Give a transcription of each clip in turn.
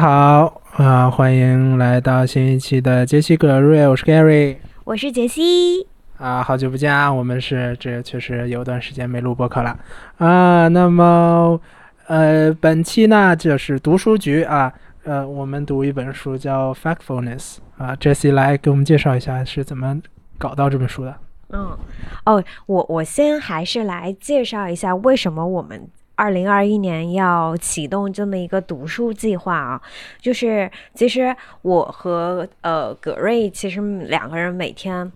好啊，欢迎来到新一期的杰西葛瑞，我是 Gary，我是杰西啊，好久不见啊，我们是这确实有段时间没录播客了啊。那么呃，本期呢就是读书局啊，呃，我们读一本书叫《Factfulness》啊，杰西来给我们介绍一下是怎么搞到这本书的。嗯，哦，我我先还是来介绍一下为什么我们。二零二一年要启动这么一个读书计划啊，就是其实我和呃葛瑞其实两个人每天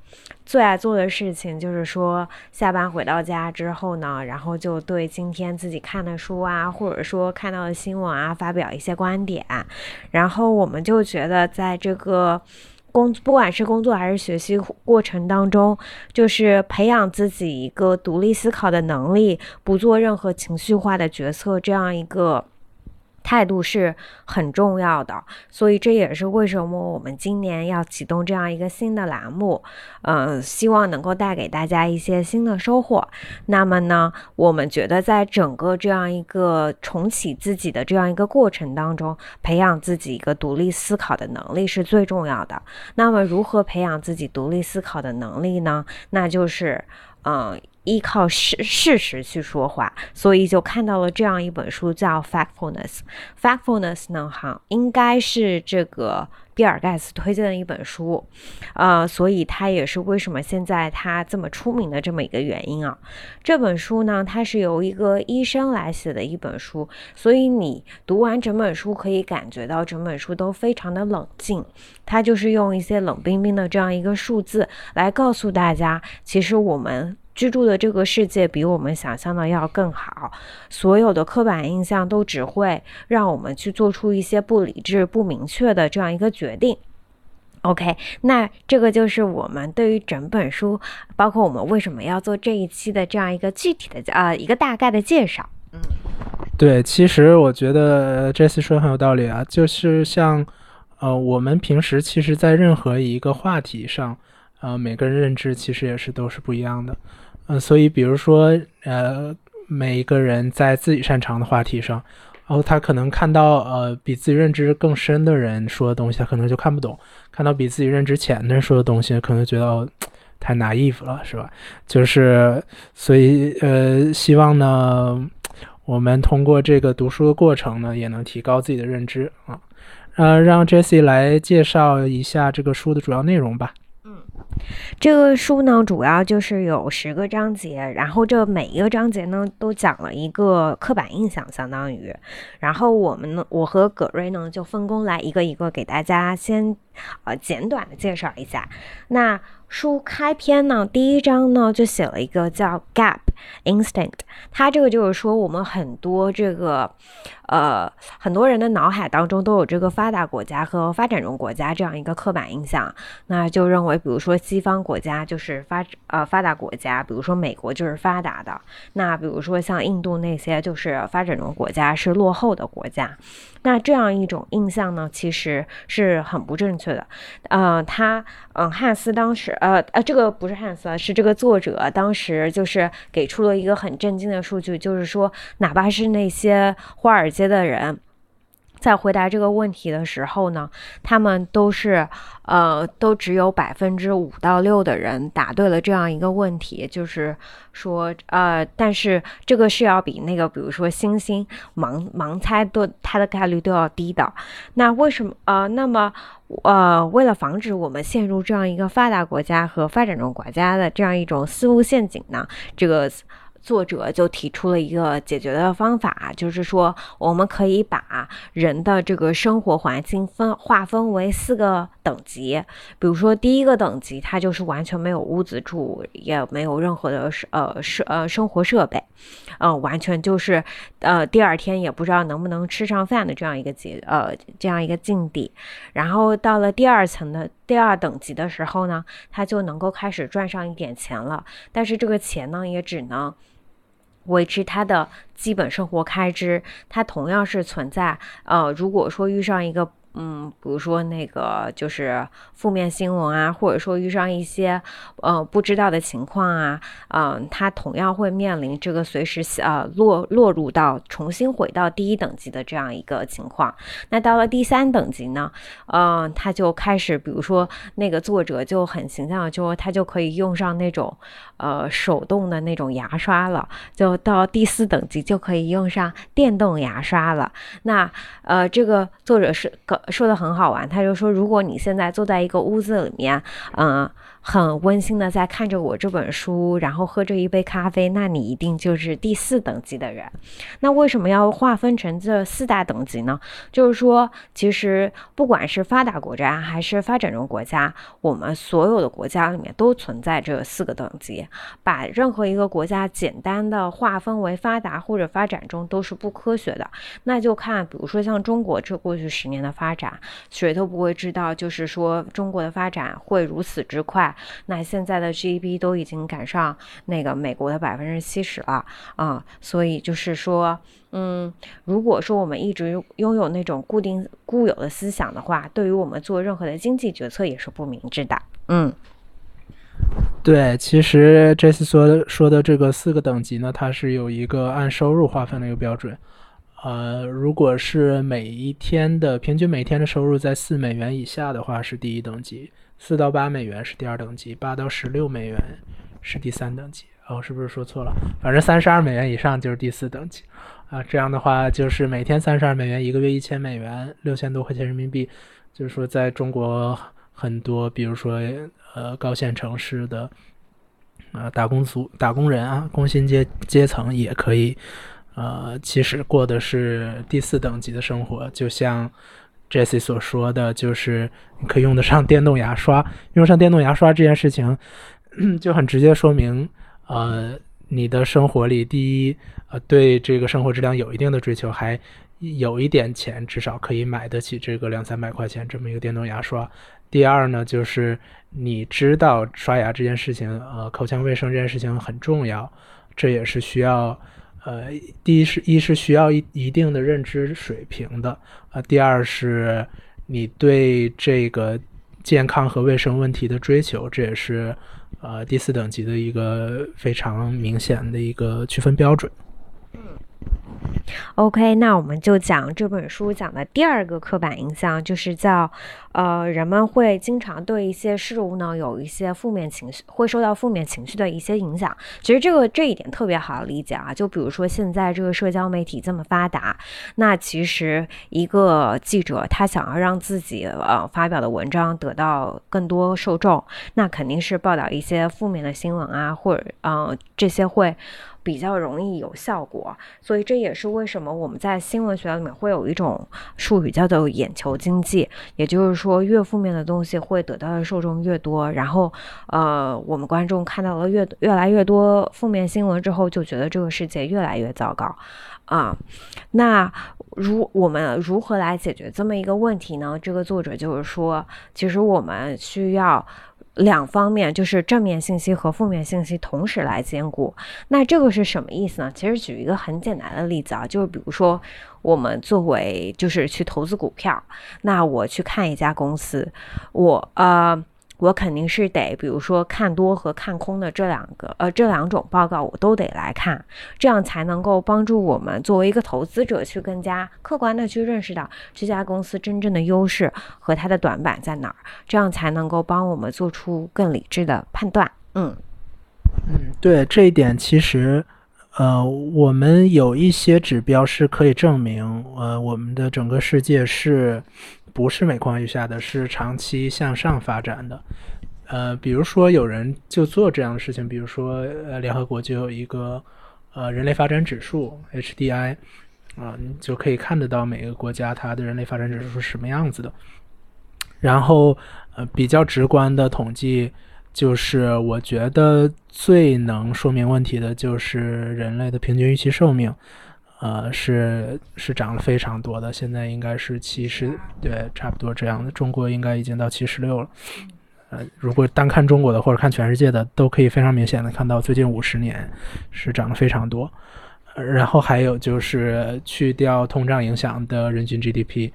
最爱做的事情就是说下班回到家之后呢，然后就对今天自己看的书啊，或者说看到的新闻啊发表一些观点，然后我们就觉得在这个。工不管是工作还是学习过程当中，就是培养自己一个独立思考的能力，不做任何情绪化的决策，这样一个。态度是很重要的，所以这也是为什么我们今年要启动这样一个新的栏目，嗯，希望能够带给大家一些新的收获。那么呢，我们觉得在整个这样一个重启自己的这样一个过程当中，培养自己一个独立思考的能力是最重要的。那么，如何培养自己独立思考的能力呢？那就是，嗯。依靠事事实去说话，所以就看到了这样一本书，叫《Factfulness》。Factfulness 呢，哈，应该是这个比尔盖茨推荐的一本书，呃，所以它也是为什么现在他这么出名的这么一个原因啊。这本书呢，它是由一个医生来写的一本书，所以你读完整本书可以感觉到整本书都非常的冷静。他就是用一些冷冰冰的这样一个数字来告诉大家，其实我们。居住的这个世界比我们想象的要更好，所有的刻板印象都只会让我们去做出一些不理智、不明确的这样一个决定。OK，那这个就是我们对于整本书，包括我们为什么要做这一期的这样一个具体的呃一个大概的介绍。嗯，对，其实我觉得这次说的很有道理啊，就是像呃我们平时其实，在任何一个话题上，呃每个人认知其实也是都是不一样的。嗯，所以比如说，呃，每一个人在自己擅长的话题上，然后他可能看到呃比自己认知更深的人说的东西，他可能就看不懂；看到比自己认知浅的人说的东西，可能觉得哦、太 naive 了，是吧？就是所以呃，希望呢，我们通过这个读书的过程呢，也能提高自己的认知啊。呃，让 Jessie 来介绍一下这个书的主要内容吧。这个书呢，主要就是有十个章节，然后这每一个章节呢，都讲了一个刻板印象，相当于。然后我们呢，我和葛瑞呢，就分工来一个一个给大家先，呃，简短的介绍一下。那书开篇呢，第一章呢，就写了一个叫 Gap Instinct，它这个就是说我们很多这个。呃，很多人的脑海当中都有这个发达国家和发展中国家这样一个刻板印象，那就认为，比如说西方国家就是发呃发达国家，比如说美国就是发达的，那比如说像印度那些就是发展中国家是落后的国家，那这样一种印象呢，其实是很不正确的。呃，他嗯，汉斯当时呃呃，这个不是汉斯，是这个作者当时就是给给出了一个很震惊的数据，就是说，哪怕是那些华尔街。的人在回答这个问题的时候呢，他们都是呃，都只有百分之五到六的人答对了这样一个问题，就是说呃，但是这个是要比那个比如说星星盲盲猜都它的概率都要低的。那为什么呃，那么呃，为了防止我们陷入这样一个发达国家和发展中国家的这样一种思路陷阱呢，这个。作者就提出了一个解决的方法，就是说我们可以把人的这个生活环境分划分为四个等级。比如说第一个等级，它就是完全没有屋子住，也没有任何的呃设呃生活设备，嗯，完全就是呃第二天也不知道能不能吃上饭的这样一个节呃这样一个境地。然后到了第二层的第二等级的时候呢，他就能够开始赚上一点钱了，但是这个钱呢也只能。维持他的基本生活开支，他同样是存在。呃，如果说遇上一个嗯，比如说那个就是负面新闻啊，或者说遇上一些呃不知道的情况啊，嗯，他同样会面临这个随时呃落落入到重新回到第一等级的这样一个情况。那到了第三等级呢，嗯，他就开始，比如说那个作者就很形象，就说他就可以用上那种呃手动的那种牙刷了，就到第四等级就可以用上电动牙刷了。那呃，这个作者是个。说的很好玩，他就说，如果你现在坐在一个屋子里面，嗯。很温馨的在看着我这本书，然后喝着一杯咖啡，那你一定就是第四等级的人。那为什么要划分成这四大等级呢？就是说，其实不管是发达国家还是发展中国家，我们所有的国家里面都存在这四个等级。把任何一个国家简单的划分为发达或者发展中都是不科学的。那就看，比如说像中国这过去十年的发展，谁都不会知道，就是说中国的发展会如此之快。那现在的 GDP 都已经赶上那个美国的百分之七十了啊，所以就是说，嗯，如果说我们一直拥有那种固定固有的思想的话，对于我们做任何的经济决策也是不明智的。嗯，对，其实这次说说的这个四个等级呢，它是有一个按收入划分的一个标准。呃，如果是每一天的平均每天的收入在四美元以下的话，是第一等级。四到八美元是第二等级，八到十六美元是第三等级。哦，是不是说错了？反正三十二美元以上就是第四等级。啊，这样的话就是每天三十二美元，一个月一千美元，六千多块钱人民币。就是说，在中国很多，比如说呃高线城市的呃打工族、打工人啊，工薪阶阶层也可以，呃，其实过的是第四等级的生活，就像。Jesse 所说的就是你可以用得上电动牙刷，用上电动牙刷这件事情 就很直接说明，呃，你的生活里，第一，呃，对这个生活质量有一定的追求，还有一点钱，至少可以买得起这个两三百块钱这么一个电动牙刷。第二呢，就是你知道刷牙这件事情，呃，口腔卫生这件事情很重要，这也是需要。呃，第一是一是需要一一定的认知水平的，呃，第二是你对这个健康和卫生问题的追求，这也是呃第四等级的一个非常明显的一个区分标准。OK，那我们就讲这本书讲的第二个刻板印象，就是叫，呃，人们会经常对一些事物呢有一些负面情绪，会受到负面情绪的一些影响。其实这个这一点特别好理解啊，就比如说现在这个社交媒体这么发达，那其实一个记者他想要让自己呃发表的文章得到更多受众，那肯定是报道一些负面的新闻啊，或者嗯这些会。比较容易有效果，所以这也是为什么我们在新闻学里面会有一种术语叫做“眼球经济”，也就是说，越负面的东西会得到的受众越多，然后，呃，我们观众看到了越越来越多负面新闻之后，就觉得这个世界越来越糟糕，啊，那如我们如何来解决这么一个问题呢？这个作者就是说，其实我们需要。两方面就是正面信息和负面信息同时来兼顾，那这个是什么意思呢？其实举一个很简单的例子啊，就是比如说我们作为就是去投资股票，那我去看一家公司，我呃。我肯定是得，比如说看多和看空的这两个，呃，这两种报告我都得来看，这样才能够帮助我们作为一个投资者去更加客观的去认识到这家公司真正的优势和它的短板在哪儿，这样才能够帮我们做出更理智的判断。嗯嗯，对这一点，其实呃，我们有一些指标是可以证明，呃，我们的整个世界是。不是每况愈下的，是长期向上发展的。呃，比如说有人就做这样的事情，比如说呃，联合国就有一个呃人类发展指数 HDI 啊，你就可以看得到每个国家它的人类发展指数是什么样子的。然后呃，比较直观的统计就是，我觉得最能说明问题的就是人类的平均预期寿命。呃，是是涨了非常多的，现在应该是七十，对，差不多这样的。中国应该已经到七十六了。呃，如果单看中国的或者看全世界的，都可以非常明显的看到，最近五十年是涨了非常多。然后还有就是去掉通胀影响的人均 GDP，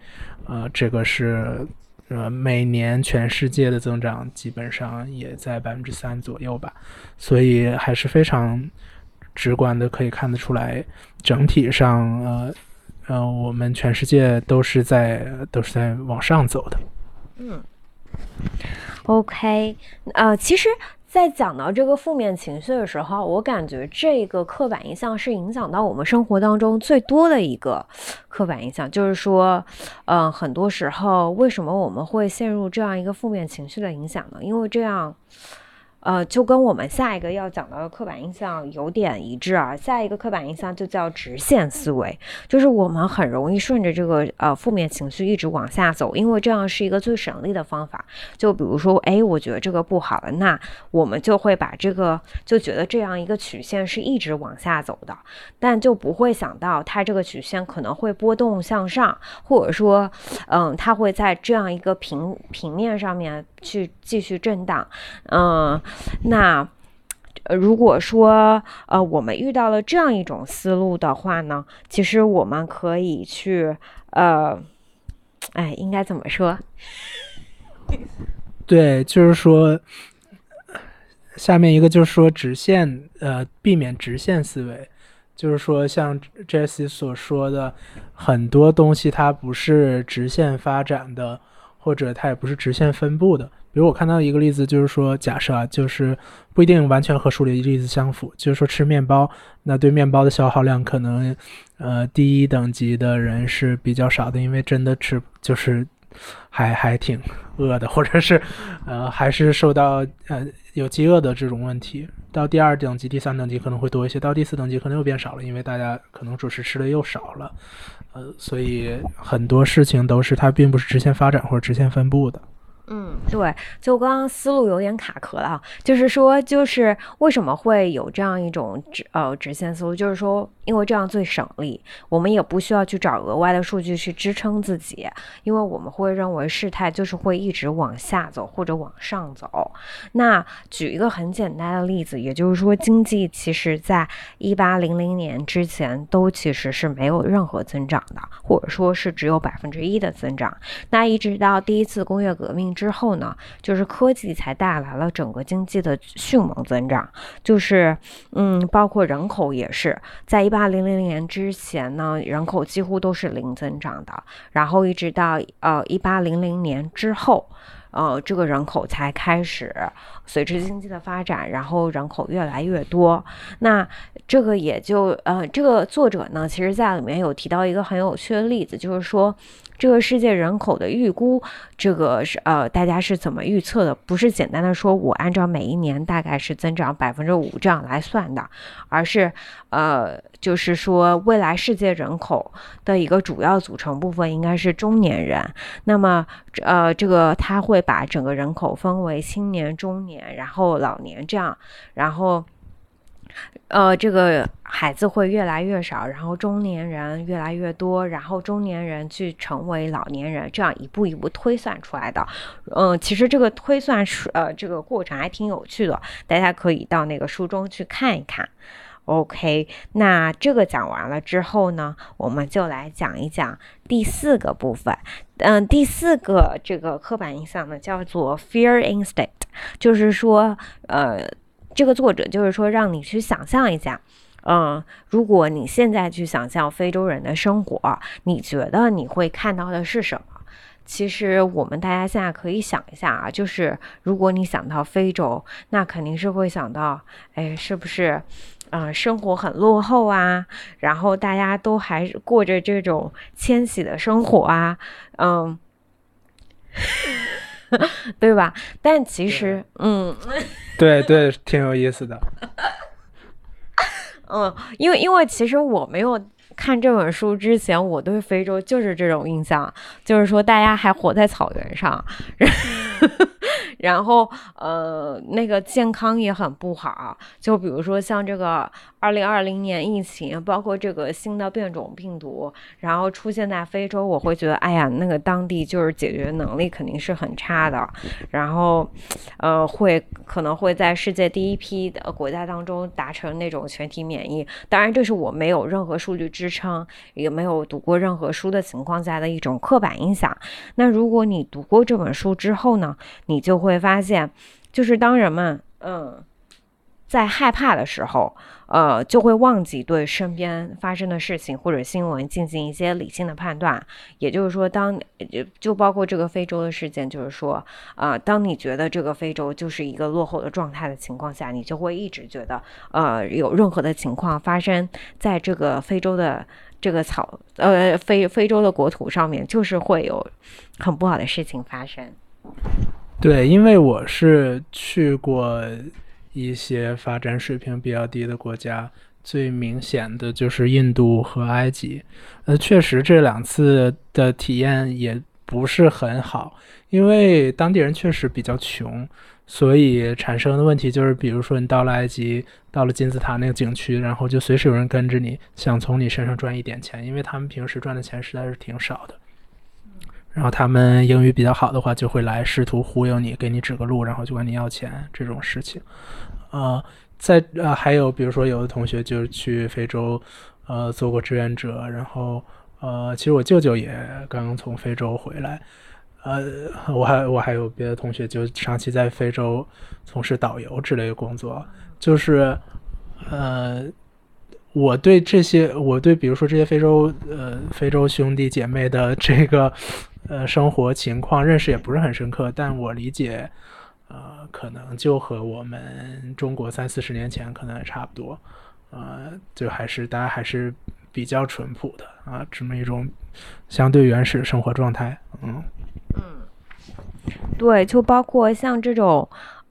呃，这个是呃每年全世界的增长基本上也在百分之三左右吧，所以还是非常直观的可以看得出来，整体上呃呃我们全世界都是在都是在往上走的。嗯，OK，呃，其实。在讲到这个负面情绪的时候，我感觉这个刻板印象是影响到我们生活当中最多的一个刻板印象，就是说，嗯，很多时候为什么我们会陷入这样一个负面情绪的影响呢？因为这样。呃，就跟我们下一个要讲到的刻板印象有点一致啊。下一个刻板印象就叫直线思维，就是我们很容易顺着这个呃负面情绪一直往下走，因为这样是一个最省力的方法。就比如说，哎，我觉得这个不好了，那我们就会把这个就觉得这样一个曲线是一直往下走的，但就不会想到它这个曲线可能会波动向上，或者说，嗯，它会在这样一个平平面上面去继续震荡，嗯。那，如果说，呃，我们遇到了这样一种思路的话呢，其实我们可以去，呃，哎，应该怎么说？对，就是说，下面一个就是说直线，呃，避免直线思维，就是说像 Jesse 所说的，很多东西它不是直线发展的，或者它也不是直线分布的。比如我看到一个例子，就是说，假设啊，就是不一定完全和书里例子相符。就是说，吃面包，那对面包的消耗量可能，呃，低一等级的人是比较少的，因为真的吃就是还还挺饿的，或者是呃还是受到呃有饥饿的这种问题。到第二等级、第三等级可能会多一些，到第四等级可能又变少了，因为大家可能主食吃的又少了。呃，所以很多事情都是它并不是直线发展或者直线分布的。嗯，对，就刚刚思路有点卡壳了，就是说，就是为什么会有这样一种直呃直线思路，就是说。因为这样最省力，我们也不需要去找额外的数据去支撑自己，因为我们会认为事态就是会一直往下走或者往上走。那举一个很简单的例子，也就是说，经济其实在一八零零年之前都其实是没有任何增长的，或者说是只有百分之一的增长。那一直到第一次工业革命之后呢，就是科技才带来了整个经济的迅猛增长，就是嗯，包括人口也是在一八。零零年之前呢，人口几乎都是零增长的，然后一直到呃一八零零年之后，呃，这个人口才开始随着经济的发展，然后人口越来越多。那这个也就呃，这个作者呢，其实在里面有提到一个很有趣的例子，就是说。这个世界人口的预估，这个是呃，大家是怎么预测的？不是简单的说，我按照每一年大概是增长百分之五这样来算的，而是呃，就是说未来世界人口的一个主要组成部分应该是中年人。那么呃，这个他会把整个人口分为青年、中年，然后老年这样，然后。呃，这个孩子会越来越少，然后中年人越来越多，然后中年人去成为老年人，这样一步一步推算出来的。嗯，其实这个推算是呃这个过程还挺有趣的，大家可以到那个书中去看一看。OK，那这个讲完了之后呢，我们就来讲一讲第四个部分。嗯，第四个这个刻板印象呢叫做 Fear Instinct，就是说呃。这个作者就是说，让你去想象一下，嗯，如果你现在去想象非洲人的生活，你觉得你会看到的是什么？其实我们大家现在可以想一下啊，就是如果你想到非洲，那肯定是会想到，哎，是不是，嗯，生活很落后啊？然后大家都还过着这种迁徙的生活啊，嗯。对吧？但其实，嗯，对对，挺有意思的。嗯，因为因为其实我没有看这本书之前，我对非洲就是这种印象，就是说大家还活在草原上，然后呃，那个健康也很不好。就比如说像这个二零二零年疫情，包括这个新的变种病毒，然后出现在非洲，我会觉得，哎呀，那个当地就是解决能力肯定是很差的。然后，呃，会可能会在世界第一批的国家当中达成那种全体免疫。当然，这是我没有任何数据支撑，也没有读过任何书的情况下的一种刻板印象。那如果你读过这本书之后呢，你就会会发现，就是当人们嗯在害怕的时候，呃，就会忘记对身边发生的事情或者新闻进行一些理性的判断。也就是说，当就就包括这个非洲的事件，就是说，啊，当你觉得这个非洲就是一个落后的状态的情况下，你就会一直觉得，呃，有任何的情况发生在这个非洲的。这个草呃非非洲的国土上面，就是会有很不好的事情发生。对，因为我是去过一些发展水平比较低的国家，最明显的就是印度和埃及。呃，确实这两次的体验也不是很好，因为当地人确实比较穷。所以产生的问题就是，比如说你到了埃及，到了金字塔那个景区，然后就随时有人跟着你，想从你身上赚一点钱，因为他们平时赚的钱实在是挺少的。然后他们英语比较好的话，就会来试图忽悠你，给你指个路，然后就管你要钱这种事情。呃，在呃还有比如说有的同学就是去非洲，呃做过志愿者，然后呃其实我舅舅也刚刚从非洲回来。呃，我还我还有别的同学，就长期在非洲从事导游之类的工作。就是，呃，我对这些，我对比如说这些非洲呃非洲兄弟姐妹的这个呃生活情况认识也不是很深刻，但我理解，呃，可能就和我们中国三四十年前可能也差不多，呃，就还是大家还是比较淳朴的啊，这么一种相对原始生活状态，嗯。对，就包括像这种，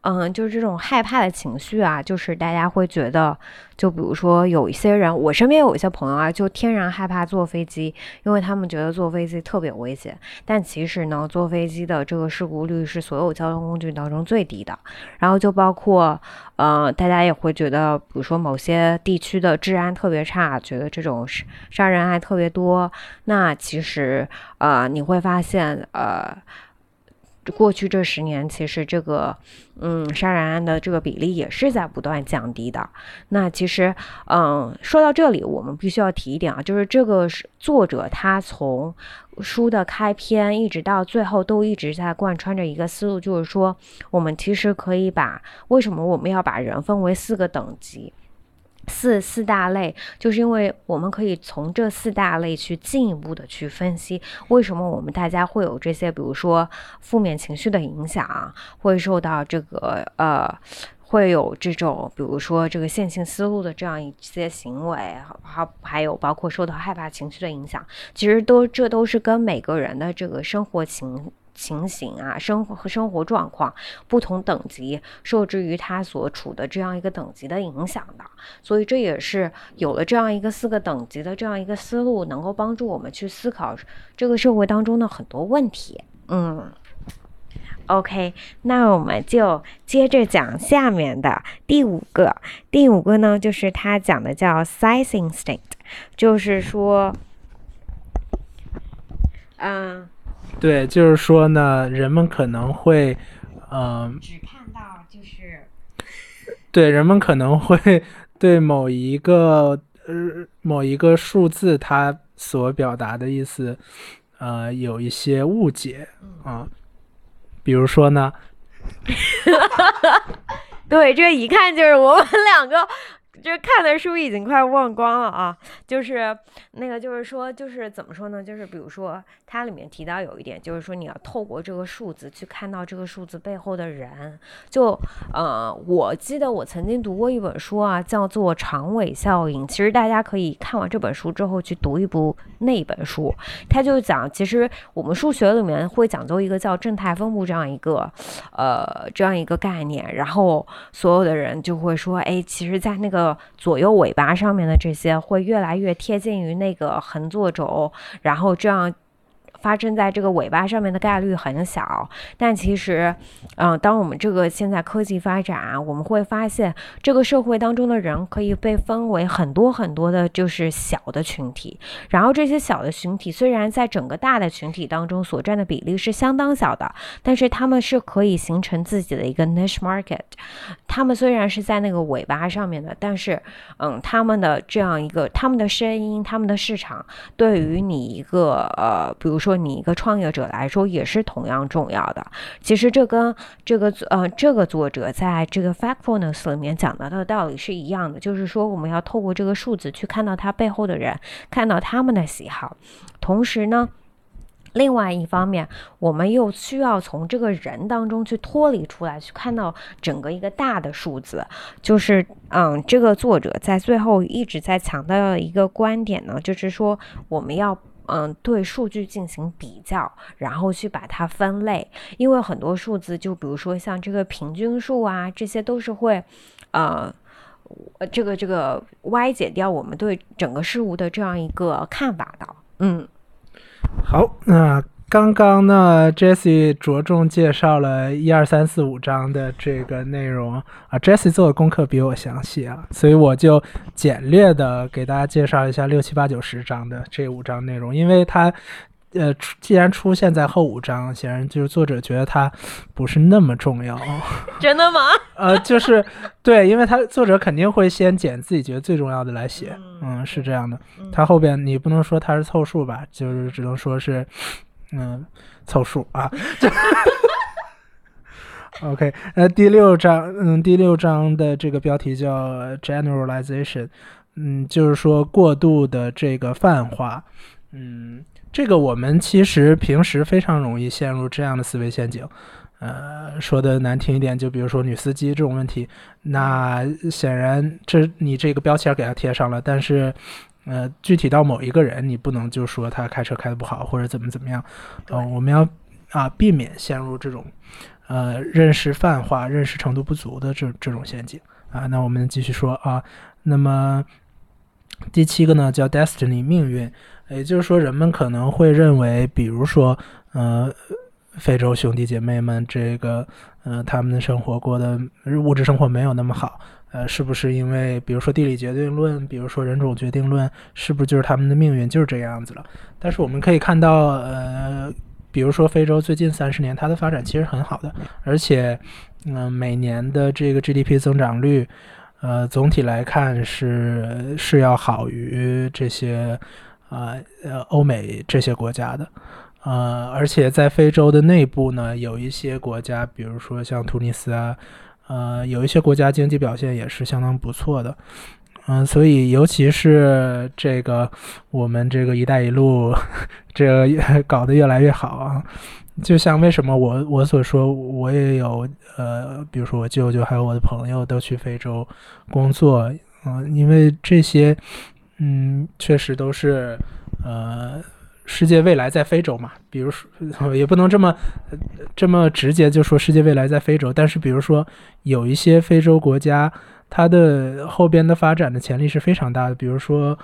嗯，就是这种害怕的情绪啊，就是大家会觉得，就比如说有一些人，我身边有一些朋友啊，就天然害怕坐飞机，因为他们觉得坐飞机特别危险。但其实呢，坐飞机的这个事故率是所有交通工具当中最低的。然后就包括，呃，大家也会觉得，比如说某些地区的治安特别差，觉得这种杀人案特别多。那其实，呃，你会发现，呃。过去这十年，其实这个，嗯，杀人案的这个比例也是在不断降低的。那其实，嗯，说到这里，我们必须要提一点啊，就是这个作者他从书的开篇一直到最后都一直在贯穿着一个思路，就是说，我们其实可以把为什么我们要把人分为四个等级。四四大类，就是因为我们可以从这四大类去进一步的去分析，为什么我们大家会有这些，比如说负面情绪的影响，会受到这个呃，会有这种，比如说这个线性思路的这样一些行为，还还有包括受到害怕情绪的影响，其实都这都是跟每个人的这个生活情。情形啊，生活和生活状况不同等级，受制于他所处的这样一个等级的影响的，所以这也是有了这样一个四个等级的这样一个思路，能够帮助我们去思考这个社会当中的很多问题。嗯，OK，那我们就接着讲下面的第五个，第五个呢，就是他讲的叫 size instinct，就是说，嗯。对，就是说呢，人们可能会，嗯，只看到就是，对，人们可能会对某一个呃某一个数字它所表达的意思，呃，有一些误解啊，比如说呢，对，这一看就是我们两个。就看的书已经快忘光了啊！就是那个，就是说，就是怎么说呢？就是比如说，它里面提到有一点，就是说你要透过这个数字去看到这个数字背后的人。就呃，我记得我曾经读过一本书啊，叫做《长尾效应》。其实大家可以看完这本书之后去读一部那本书，它就讲，其实我们数学里面会讲究一个叫正态分布这样一个呃这样一个概念，然后所有的人就会说，哎，其实，在那个左右尾巴上面的这些会越来越贴近于那个横坐轴，然后这样，发生在这个尾巴上面的概率很小。但其实，嗯，当我们这个现在科技发展，我们会发现这个社会当中的人可以被分为很多很多的，就是小的群体。然后这些小的群体虽然在整个大的群体当中所占的比例是相当小的，但是他们是可以形成自己的一个 niche market。他们虽然是在那个尾巴上面的，但是，嗯，他们的这样一个他们的声音，他们的市场，对于你一个呃，比如说说你一个创业者来说，也是同样重要的。其实这跟这个呃这个作者在这个 factfulness 里面讲到的道理是一样的，就是说我们要透过这个数字去看到他背后的人，看到他们的喜好，同时呢。另外一方面，我们又需要从这个人当中去脱离出来，去看到整个一个大的数字。就是，嗯，这个作者在最后一直在强调的一个观点呢，就是说我们要，嗯，对数据进行比较，然后去把它分类。因为很多数字，就比如说像这个平均数啊，这些都是会，呃，这个这个歪解掉我们对整个事物的这样一个看法的，嗯。好，那刚刚呢，Jesse 着重介绍了一二三四五章的这个内容啊，Jesse 做的功课比我详细啊，所以我就简略的给大家介绍一下六七八九十章的这五章内容，因为它。呃，既然出现在后五章，显然就是作者觉得它不是那么重要。真的吗？呃，就是对，因为他作者肯定会先捡自己觉得最重要的来写。嗯，是这样的。他后边你不能说他是凑数吧，就是只能说是嗯凑数啊。OK，呃，第六章，嗯，第六章的这个标题叫 generalization，嗯，就是说过度的这个泛化，嗯。这个我们其实平时非常容易陷入这样的思维陷阱，呃，说的难听一点，就比如说女司机这种问题，那显然这你这个标签给它贴上了，但是，呃，具体到某一个人，你不能就说他开车开的不好或者怎么怎么样，嗯，我们要啊避免陷入这种，呃，认识泛化、认识程度不足的这这种陷阱啊。那我们继续说啊，那么第七个呢叫 destiny 命运。也就是说，人们可能会认为，比如说，呃，非洲兄弟姐妹们，这个，呃，他们的生活过的物质生活没有那么好，呃，是不是因为，比如说地理决定论，比如说人种决定论，是不是就是他们的命运就是这样子了？但是我们可以看到，呃，比如说非洲最近三十年，它的发展其实很好的，而且，嗯，每年的这个 GDP 增长率，呃，总体来看是是要好于这些。啊，呃，欧美这些国家的，呃，而且在非洲的内部呢，有一些国家，比如说像突尼斯啊，呃，有一些国家经济表现也是相当不错的，嗯，所以尤其是这个我们这个“一带一路”这搞得越来越好啊，就像为什么我我所说，我也有呃，比如说我舅舅还有我的朋友都去非洲工作，嗯，因为这些。嗯，确实都是，呃，世界未来在非洲嘛。比如说，也不能这么这么直接就说世界未来在非洲。但是，比如说有一些非洲国家，它的后边的发展的潜力是非常大的。比如说，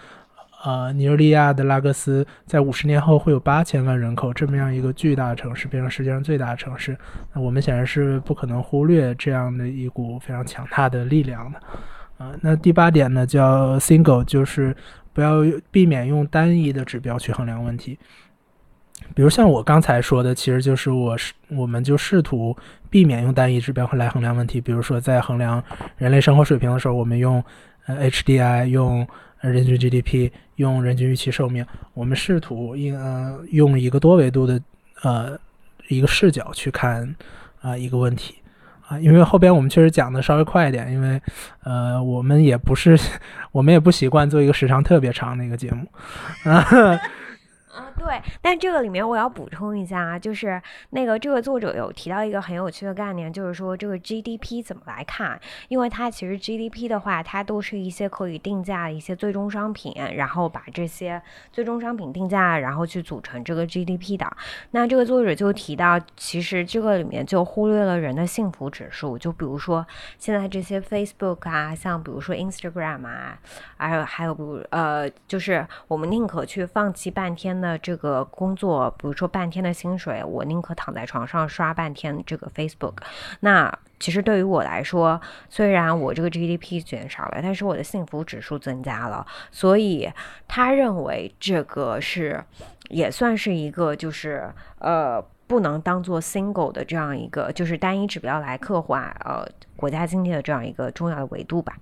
呃，尼日利亚的拉各斯，在五十年后会有八千万人口，这么样一个巨大的城市，变成世界上最大的城市。那我们显然是不可能忽略这样的一股非常强大的力量的。啊，那第八点呢，叫 single，就是不要避免用单一的指标去衡量问题。比如像我刚才说的，其实就是我是，我们就试图避免用单一指标来衡量问题。比如说在衡量人类生活水平的时候，我们用呃 HDI，用人均 GDP，用人均预期寿命，我们试图用用一个多维度的呃一个视角去看啊一个问题。因为后边我们确实讲的稍微快一点，因为，呃，我们也不是，我们也不习惯做一个时长特别长的一个节目，啊。啊，对，但这个里面我要补充一下啊，就是那个这个作者有提到一个很有趣的概念，就是说这个 GDP 怎么来看？因为它其实 GDP 的话，它都是一些可以定价的一些最终商品，然后把这些最终商品定价，然后去组成这个 GDP 的。那这个作者就提到，其实这个里面就忽略了人的幸福指数，就比如说现在这些 Facebook 啊，像比如说 Instagram 啊，还有还有比如呃，就是我们宁可去放弃半天。的这这个工作，比如说半天的薪水，我宁可躺在床上刷半天这个 Facebook。那其实对于我来说，虽然我这个 GDP 减少了，但是我的幸福指数增加了。所以他认为这个是也算是一个就是呃不能当做 single 的这样一个就是单一指标来刻画呃国家经济的这样一个重要的维度吧。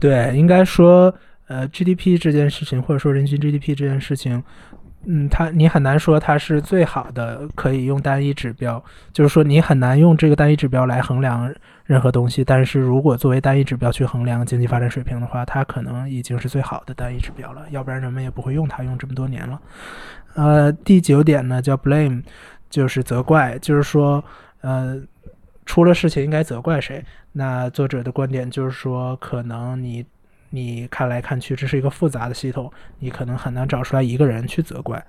对，应该说。呃，GDP 这件事情，或者说人均 GDP 这件事情，嗯，它你很难说它是最好的可以用单一指标，就是说你很难用这个单一指标来衡量任何东西。但是如果作为单一指标去衡量经济发展水平的话，它可能已经是最好的单一指标了，要不然人们也不会用它用这么多年了。呃，第九点呢叫 blame，就是责怪，就是说，呃，出了事情应该责怪谁？那作者的观点就是说，可能你。你看来看去，这是一个复杂的系统，你可能很难找出来一个人去责怪。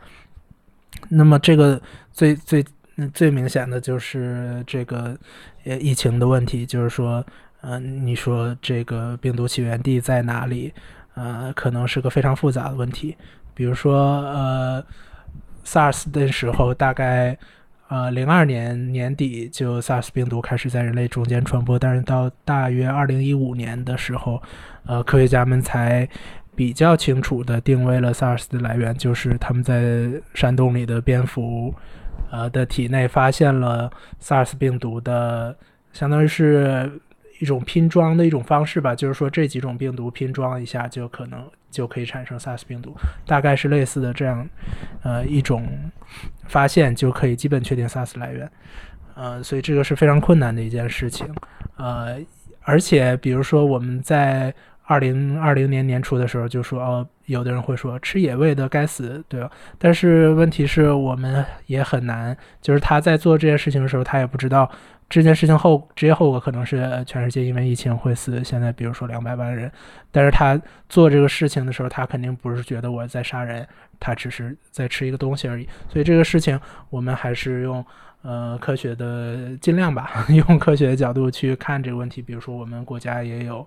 那么，这个最最最明显的就是这个呃疫情的问题，就是说，嗯，你说这个病毒起源地在哪里？呃，可能是个非常复杂的问题。比如说，呃，SARS 的时候，大概。呃，零二年年底就 SARS 病毒开始在人类中间传播，但是到大约二零一五年的时候，呃，科学家们才比较清楚的定位了 SARS 的来源，就是他们在山洞里的蝙蝠，呃的体内发现了 SARS 病毒的，相当于是。一种拼装的一种方式吧，就是说这几种病毒拼装一下就可能就可以产生 SARS 病毒，大概是类似的这样，呃一种发现就可以基本确定 SARS 来源，呃，所以这个是非常困难的一件事情，呃，而且比如说我们在二零二零年年初的时候就说，哦，有的人会说吃野味的该死，对吧？但是问题是我们也很难，就是他在做这件事情的时候，他也不知道。这件事情后直接后果可能是全世界因为疫情会死，现在比如说两百万人，但是他做这个事情的时候，他肯定不是觉得我在杀人，他只是在吃一个东西而已。所以这个事情我们还是用呃科学的尽量吧，用科学的角度去看这个问题。比如说我们国家也有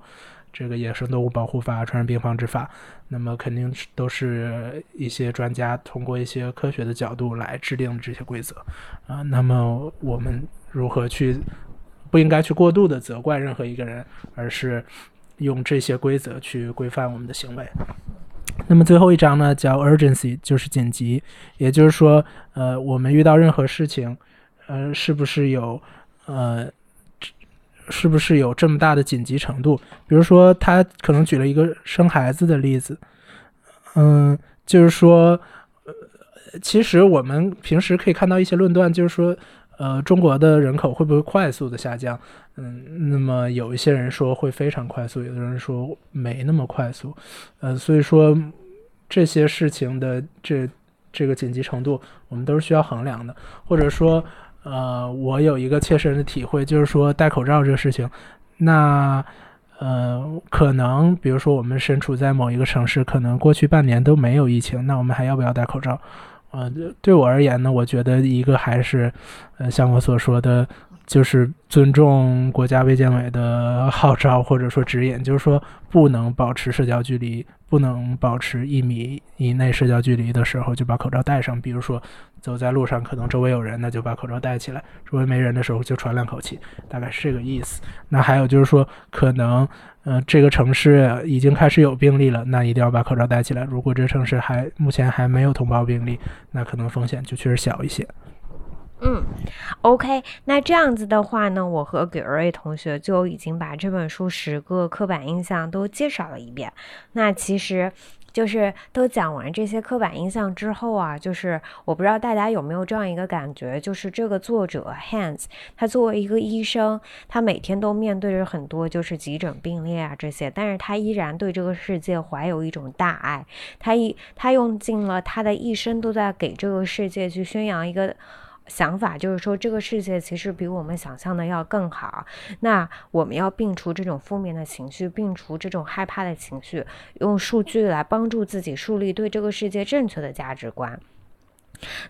这个野生动物保护法、传染病防治法，那么肯定是都是一些专家通过一些科学的角度来制定这些规则啊。那么我们。如何去不应该去过度的责怪任何一个人，而是用这些规则去规范我们的行为。那么最后一章呢，叫 urgency，就是紧急，也就是说，呃，我们遇到任何事情，呃，是不是有呃，是不是有这么大的紧急程度？比如说，他可能举了一个生孩子的例子，嗯，就是说，呃，其实我们平时可以看到一些论断，就是说。呃，中国的人口会不会快速的下降？嗯，那么有一些人说会非常快速，有的人说没那么快速。呃，所以说这些事情的这这个紧急程度，我们都是需要衡量的。或者说，呃，我有一个切身的体会，就是说戴口罩这个事情，那呃，可能比如说我们身处在某一个城市，可能过去半年都没有疫情，那我们还要不要戴口罩？呃，对我而言呢，我觉得一个还是，呃，像我所说的，就是尊重国家卫健委的 号召或者说指引，就是说不能保持社交距离，不能保持一米以内社交距离的时候就把口罩戴上。比如说走在路上，可能周围有人，那就把口罩戴起来；周围没人的时候就喘两口气，大概是这个意思。那还有就是说，可能。嗯，这个城市已经开始有病例了，那一定要把口罩戴起来。如果这城市还目前还没有通报病例，那可能风险就确实小一些。嗯，OK，那这样子的话呢，我和葛瑞同学就已经把这本书十个刻板印象都介绍了一遍。那其实。就是都讲完这些刻板印象之后啊，就是我不知道大家有没有这样一个感觉，就是这个作者 Hans，他作为一个医生，他每天都面对着很多就是急诊病例啊这些，但是他依然对这个世界怀有一种大爱，他一他用尽了他的一生都在给这个世界去宣扬一个。想法就是说，这个世界其实比我们想象的要更好。那我们要摒除这种负面的情绪，摒除这种害怕的情绪，用数据来帮助自己树立对这个世界正确的价值观。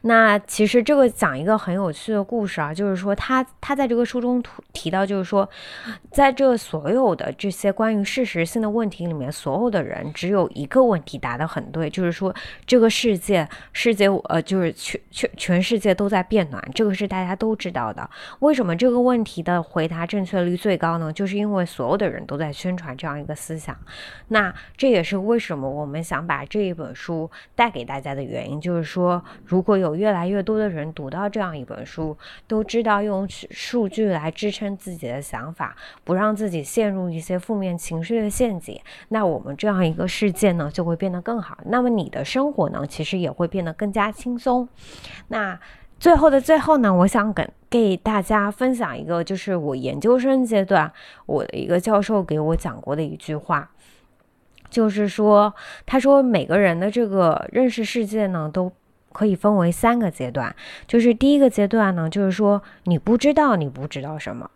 那其实这个讲一个很有趣的故事啊，就是说他他在这个书中提到，就是说，在这所有的这些关于事实性的问题里面，所有的人只有一个问题答得很对，就是说这个世界世界呃就是全全全世界都在变暖，这个是大家都知道的。为什么这个问题的回答正确率最高呢？就是因为所有的人都在宣传这样一个思想。那这也是为什么我们想把这一本书带给大家的原因，就是说如如果有越来越多的人读到这样一本书，都知道用数据来支撑自己的想法，不让自己陷入一些负面情绪的陷阱，那我们这样一个世界呢就会变得更好。那么你的生活呢，其实也会变得更加轻松。那最后的最后呢，我想给给大家分享一个，就是我研究生阶段我的一个教授给我讲过的一句话，就是说，他说每个人的这个认识世界呢都。可以分为三个阶段，就是第一个阶段呢，就是说你不知道你不知道什么，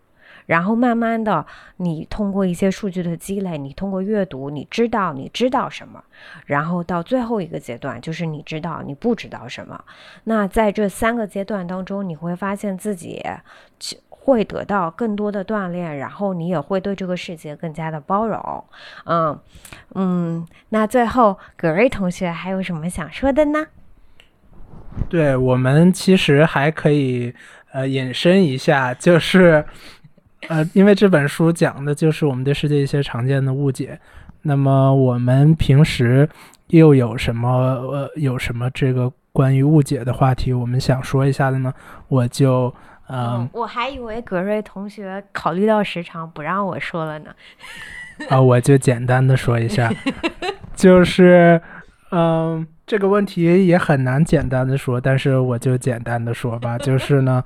然后慢慢的你通过一些数据的积累，你通过阅读，你知道你知道什么，然后到最后一个阶段，就是你知道你不知道什么。那在这三个阶段当中，你会发现自己会得到更多的锻炼，然后你也会对这个世界更加的包容。嗯嗯，那最后葛瑞同学还有什么想说的呢？对我们其实还可以呃引申一下，就是呃，因为这本书讲的就是我们对世界一些常见的误解。那么我们平时又有什么呃有什么这个关于误解的话题，我们想说一下的呢？我就嗯，我还以为格瑞同学考虑到时长不让我说了呢。啊，我就简单的说一下，就是嗯。这个问题也很难简单的说，但是我就简单的说吧，就是呢，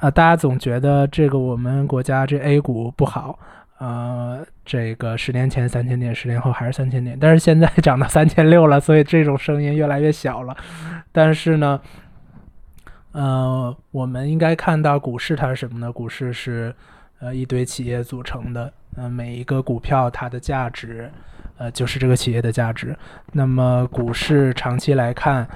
呃，大家总觉得这个我们国家这 A 股不好，呃，这个十年前三千点，十年后还是三千点，但是现在涨到三千六了，所以这种声音越来越小了。但是呢，呃，我们应该看到股市它是什么呢？股市是呃一堆企业组成的，呃，每一个股票它的价值。呃，就是这个企业的价值。那么股市长期来看，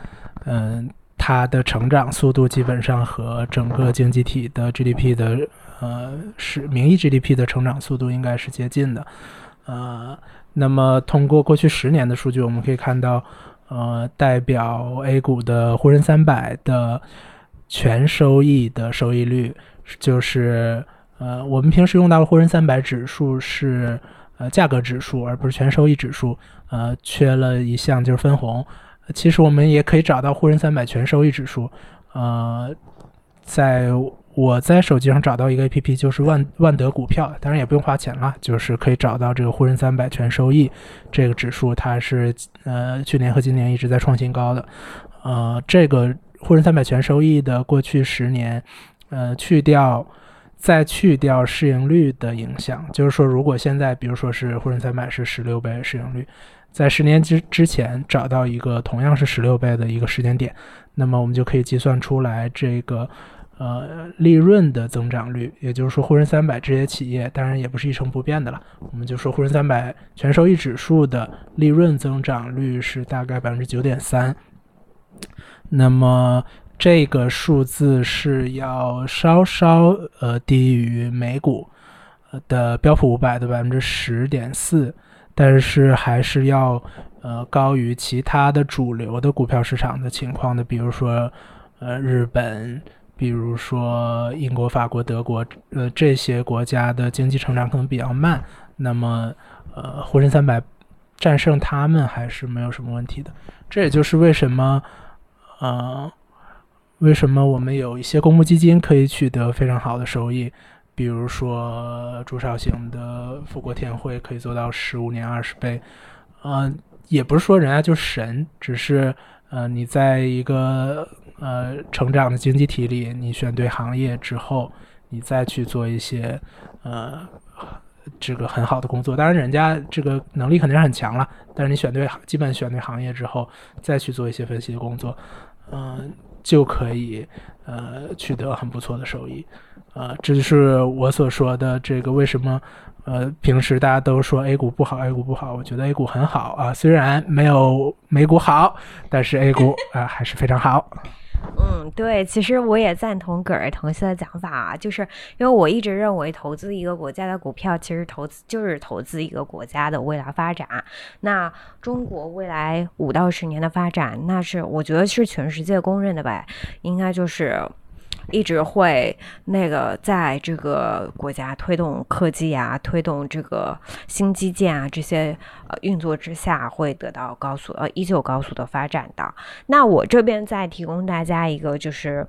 嗯，它的成长速度基本上和整个经济体的 GDP 的，呃，是名义 GDP 的成长速度应该是接近的。呃，那么通过过去十年的数据，我们可以看到，呃，代表 A 股的沪深三百的全收益的收益率，就是呃，我们平时用到的沪深三百指数是。呃，价格指数而不是全收益指数，呃，缺了一项就是分红。其实我们也可以找到沪深三百全收益指数，呃，在我在手机上找到一个 APP，就是万万德股票，当然也不用花钱了，就是可以找到这个沪深三百全收益这个指数，它是呃去年和今年一直在创新高的。呃，这个沪深三百全收益的过去十年，呃，去掉。再去掉市盈率的影响，就是说，如果现在，比如说是沪深三百是十六倍市盈率，在十年之之前找到一个同样是十六倍的一个时间点，那么我们就可以计算出来这个呃利润的增长率。也就是说，沪深三百这些企业当然也不是一成不变的了，我们就说沪深三百全收益指数的利润增长率是大概百分之九点三，那么。这个数字是要稍稍呃低于美股的标普五百的百分之十点四，但是还是要呃高于其他的主流的股票市场的情况的，比如说呃日本，比如说英国、法国、德国呃这些国家的经济成长可能比较慢，那么呃沪深三百战胜他们还是没有什么问题的。这也就是为什么呃。为什么我们有一些公募基金可以取得非常好的收益？比如说朱少醒的富国天惠可以做到十五年二十倍。嗯，也不是说人家就神，只是呃你在一个呃成长的经济体里，你选对行业之后，你再去做一些呃这个很好的工作。当然，人家这个能力肯定是很强了，但是你选对基本选对行业之后，再去做一些分析的工作，嗯。就可以，呃，取得很不错的收益，啊，这就是我所说的这个为什么，呃，平时大家都说 A 股不好，A 股不好，我觉得 A 股很好啊，虽然没有美股好，但是 A 股啊还是非常好。嗯，对，其实我也赞同葛尔同学的讲法啊，就是因为我一直认为投资一个国家的股票，其实投资就是投资一个国家的未来发展。那中国未来五到十年的发展，那是我觉得是全世界公认的呗，应该就是。一直会那个在这个国家推动科技啊，推动这个新基建啊这些呃运作之下，会得到高速呃依旧高速的发展的。那我这边再提供大家一个就是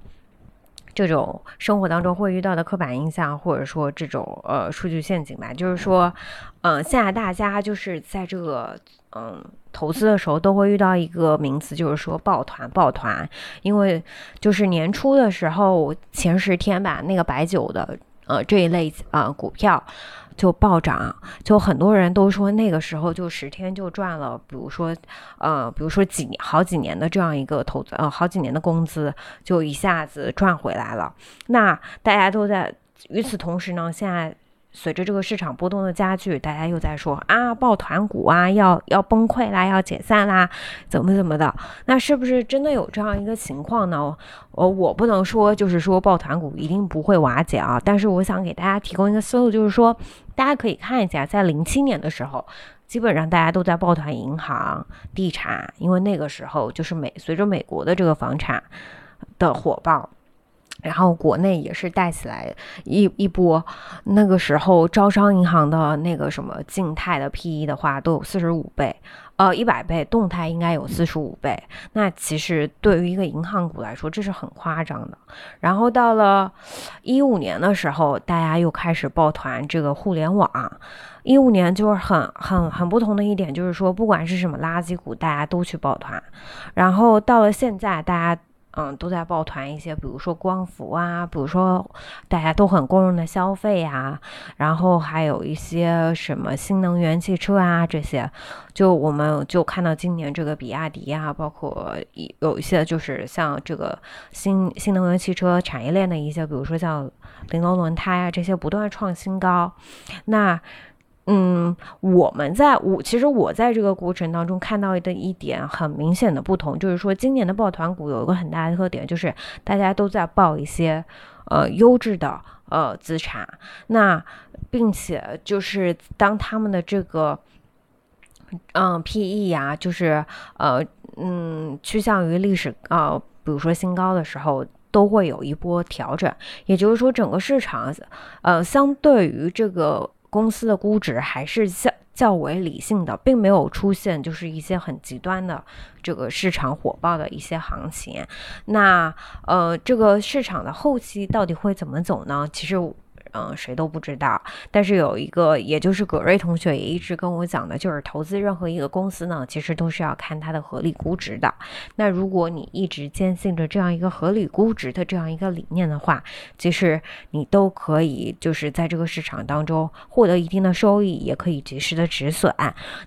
这种生活当中会遇到的刻板印象，或者说这种呃数据陷阱吧，就是说，嗯，现在大家就是在这个嗯。投资的时候都会遇到一个名词，就是说抱团抱团，因为就是年初的时候前十天吧，那个白酒的呃这一类啊股票就暴涨，就很多人都说那个时候就十天就赚了，比如说呃比如说几好几年的这样一个投资呃好几年的工资就一下子赚回来了。那大家都在与此同时呢，现在。随着这个市场波动的加剧，大家又在说啊，抱团股啊，要要崩溃啦，要解散啦，怎么怎么的？那是不是真的有这样一个情况呢？呃，我不能说就是说抱团股一定不会瓦解啊，但是我想给大家提供一个思路，就是说大家可以看一下，在零七年的时候，基本上大家都在抱团银行、地产，因为那个时候就是美随着美国的这个房产的火爆。然后国内也是带起来一一波，那个时候招商银行的那个什么静态的 PE 的话都有四十五倍，呃一百倍，动态应该有四十五倍。那其实对于一个银行股来说，这是很夸张的。然后到了一五年的时候，大家又开始抱团这个互联网。一五年就是很很很不同的一点，就是说不管是什么垃圾股，大家都去抱团。然后到了现在，大家。嗯，都在抱团一些，比如说光伏啊，比如说大家都很公认的消费啊，然后还有一些什么新能源汽车啊这些，就我们就看到今年这个比亚迪啊，包括有一些就是像这个新新能源汽车产业链的一些，比如说像玲珑轮胎啊这些不断创新高，那。嗯，我们在我其实我在这个过程当中看到的一点很明显的不同，就是说今年的抱团股有一个很大的特点，就是大家都在抱一些呃优质的呃资产，那并且就是当他们的这个嗯 PE 呀，就是呃嗯趋向于历史啊，比如说新高的时候，都会有一波调整，也就是说整个市场呃相对于这个。公司的估值还是较较为理性的，并没有出现就是一些很极端的这个市场火爆的一些行情。那呃，这个市场的后期到底会怎么走呢？其实。嗯，谁都不知道。但是有一个，也就是葛瑞同学也一直跟我讲的，就是投资任何一个公司呢，其实都是要看它的合理估值的。那如果你一直坚信着这样一个合理估值的这样一个理念的话，其实你都可以就是在这个市场当中获得一定的收益，也可以及时的止损。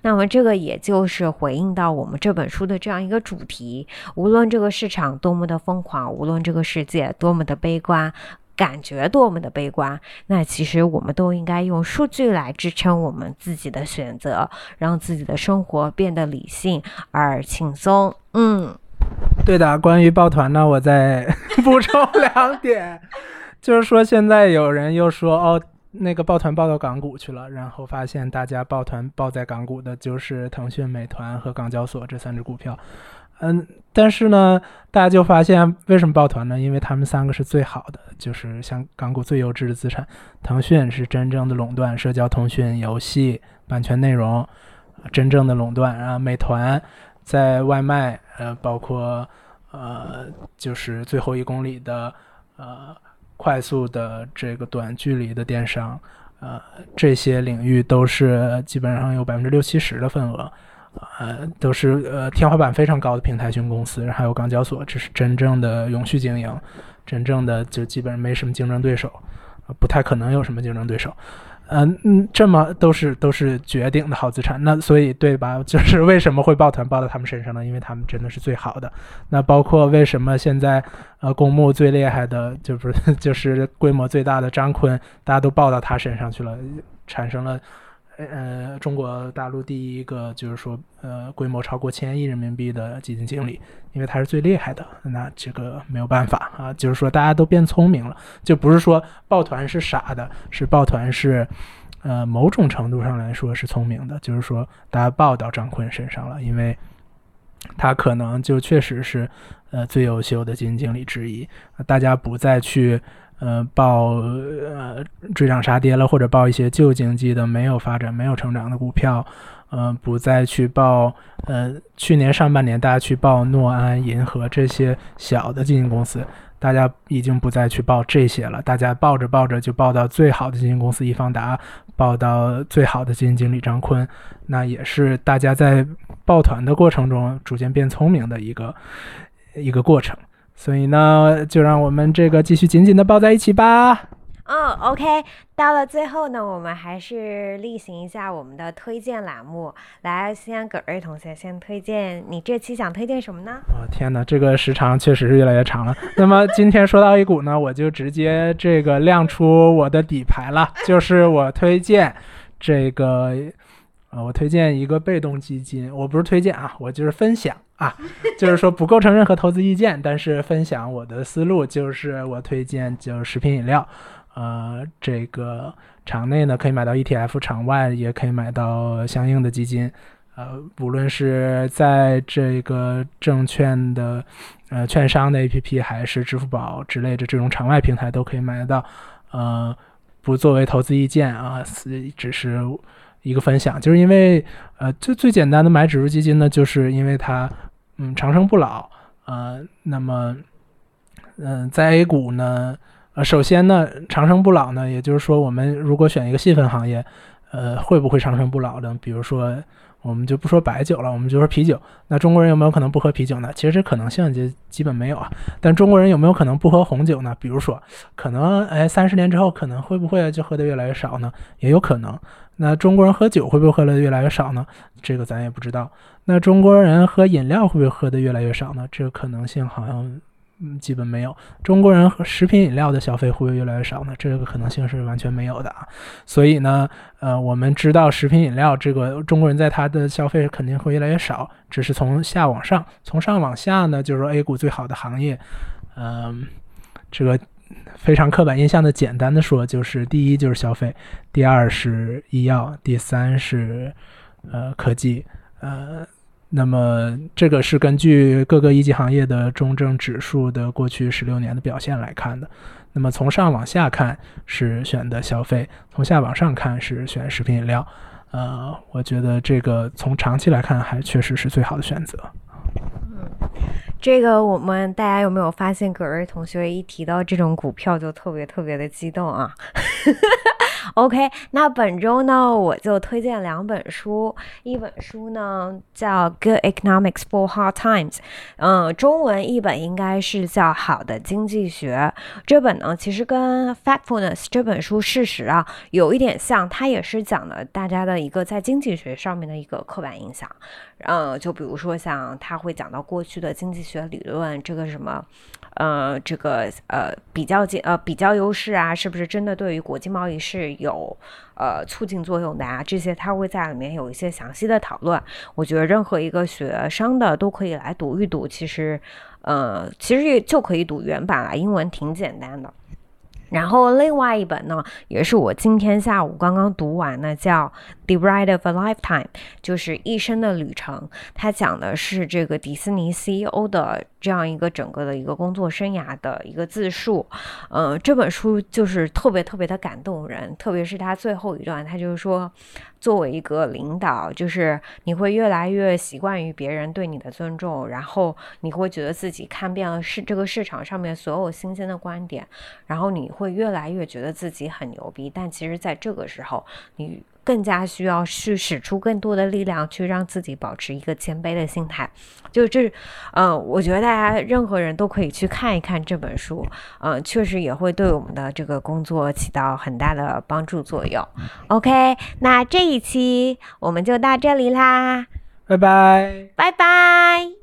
那么这个也就是回应到我们这本书的这样一个主题：无论这个市场多么的疯狂，无论这个世界多么的悲观。感觉多么的悲观，那其实我们都应该用数据来支撑我们自己的选择，让自己的生活变得理性而轻松。嗯，对的。关于抱团呢，我再补充两点，就是说现在有人又说哦，那个抱团抱到港股去了，然后发现大家抱团抱在港股的就是腾讯、美团和港交所这三只股票。嗯，但是呢，大家就发现为什么抱团呢？因为他们三个是最好的，就是像港股最优质的资产。腾讯是真正的垄断社交通讯、游戏版权内容，真正的垄断。然后美团在外卖，呃，包括呃，就是最后一公里的呃快速的这个短距离的电商，呃，这些领域都是基本上有百分之六七十的份额。呃，都是呃天花板非常高的平台型公司，还有港交所，这是真正的永续经营，真正的就基本上没什么竞争对手，啊不太可能有什么竞争对手。嗯嗯，这么都是都是绝顶的好资产，那所以对吧？就是为什么会抱团抱到他们身上呢？因为他们真的是最好的。那包括为什么现在呃公募最厉害的，就不是 就是规模最大的张坤，大家都抱到他身上去了，产生了。呃，中国大陆第一个就是说，呃，规模超过千亿人民币的基金经理，因为他是最厉害的。那这个没有办法啊，就是说大家都变聪明了，就不是说抱团是傻的，是抱团是，呃，某种程度上来说是聪明的，就是说大家抱到张坤身上了，因为他可能就确实是呃最优秀的基金经理之一，大家不再去。呃，报呃追涨杀跌了，或者报一些旧经济的没有发展、没有成长的股票，呃，不再去报呃去年上半年大家去报诺安、银河这些小的基金公司，大家已经不再去报这些了。大家报着报着就报到最好的基金公司易方达，报到最好的基金经理张坤，那也是大家在抱团的过程中逐渐变聪明的一个一个过程。所以呢，就让我们这个继续紧紧的抱在一起吧。嗯，OK，到了最后呢，我们还是例行一下我们的推荐栏目。来，先葛瑞同学先推荐，你这期想推荐什么呢？哦，天哪，这个时长确实是越来越长了。那么今天说到 A 股呢，我就直接这个亮出我的底牌了，就是我推荐这个。呃，我推荐一个被动基金，我不是推荐啊，我就是分享啊，就是说不构成任何投资意见，但是分享我的思路，就是我推荐就食品饮料，呃，这个场内呢可以买到 ETF，场外也可以买到相应的基金，呃，无论是在这个证券的呃券商的 APP，还是支付宝之类的这种场外平台都可以买得到，呃，不作为投资意见啊，是只是。一个分享，就是因为，呃，最最简单的买指数基金呢，就是因为它，嗯，长生不老，呃，那么，嗯，在 A 股呢，呃，首先呢，长生不老呢，也就是说，我们如果选一个细分行业，呃，会不会长生不老呢？比如说，我们就不说白酒了，我们就说啤酒。那中国人有没有可能不喝啤酒呢？其实这可能性就基本没有啊。但中国人有没有可能不喝红酒呢？比如说，可能，哎，三十年之后，可能会不会就喝的越来越少呢？也有可能。那中国人喝酒会不会喝的越来越少呢？这个咱也不知道。那中国人喝饮料会不会喝的越来越少呢？这个可能性好像嗯基本没有。中国人和食品饮料的消费会不会越来越少呢？这个可能性是完全没有的啊。所以呢，呃，我们知道食品饮料这个中国人在它的消费肯定会越来越少，只是从下往上，从上往下呢，就是说 A 股最好的行业，嗯，这个。非常刻板印象的，简单的说，就是第一就是消费，第二是医药，第三是呃科技，呃，那么这个是根据各个一级行业的中证指数的过去十六年的表现来看的。那么从上往下看是选的消费，从下往上看是选食品饮料。呃，我觉得这个从长期来看还确实是最好的选择。这个我们大家有没有发现，葛瑞同学一提到这种股票就特别特别的激动啊？OK，那本周呢，我就推荐两本书，一本书呢叫《Good Economics for Hard Times》，嗯，中文译本应该是叫《好的经济学》。这本呢，其实跟《Factfulness》这本书事实啊有一点像，它也是讲了大家的一个在经济学上面的一个刻板印象。嗯，就比如说像他会讲到过去的经济学理论，这个什么，呃，这个呃比较经呃比较优势啊，是不是真的对于国际贸易是有呃促进作用的啊？这些他会在里面有一些详细的讨论。我觉得任何一个学生的都可以来读一读，其实，呃，其实也就可以读原版了，英文挺简单的。然后另外一本呢，也是我今天下午刚刚读完的，叫《The Ride of a Lifetime》，就是一生的旅程。它讲的是这个迪士尼 CEO 的这样一个整个的一个工作生涯的一个自述。嗯，这本书就是特别特别的感动人，特别是他最后一段，他就是说。作为一个领导，就是你会越来越习惯于别人对你的尊重，然后你会觉得自己看遍了市这个市场上面所有新鲜的观点，然后你会越来越觉得自己很牛逼。但其实，在这个时候，你。更加需要去使出更多的力量，去让自己保持一个谦卑的心态。就这，嗯，我觉得大家任何人都可以去看一看这本书，嗯，确实也会对我们的这个工作起到很大的帮助作用。OK，那这一期我们就到这里啦，拜拜，拜拜。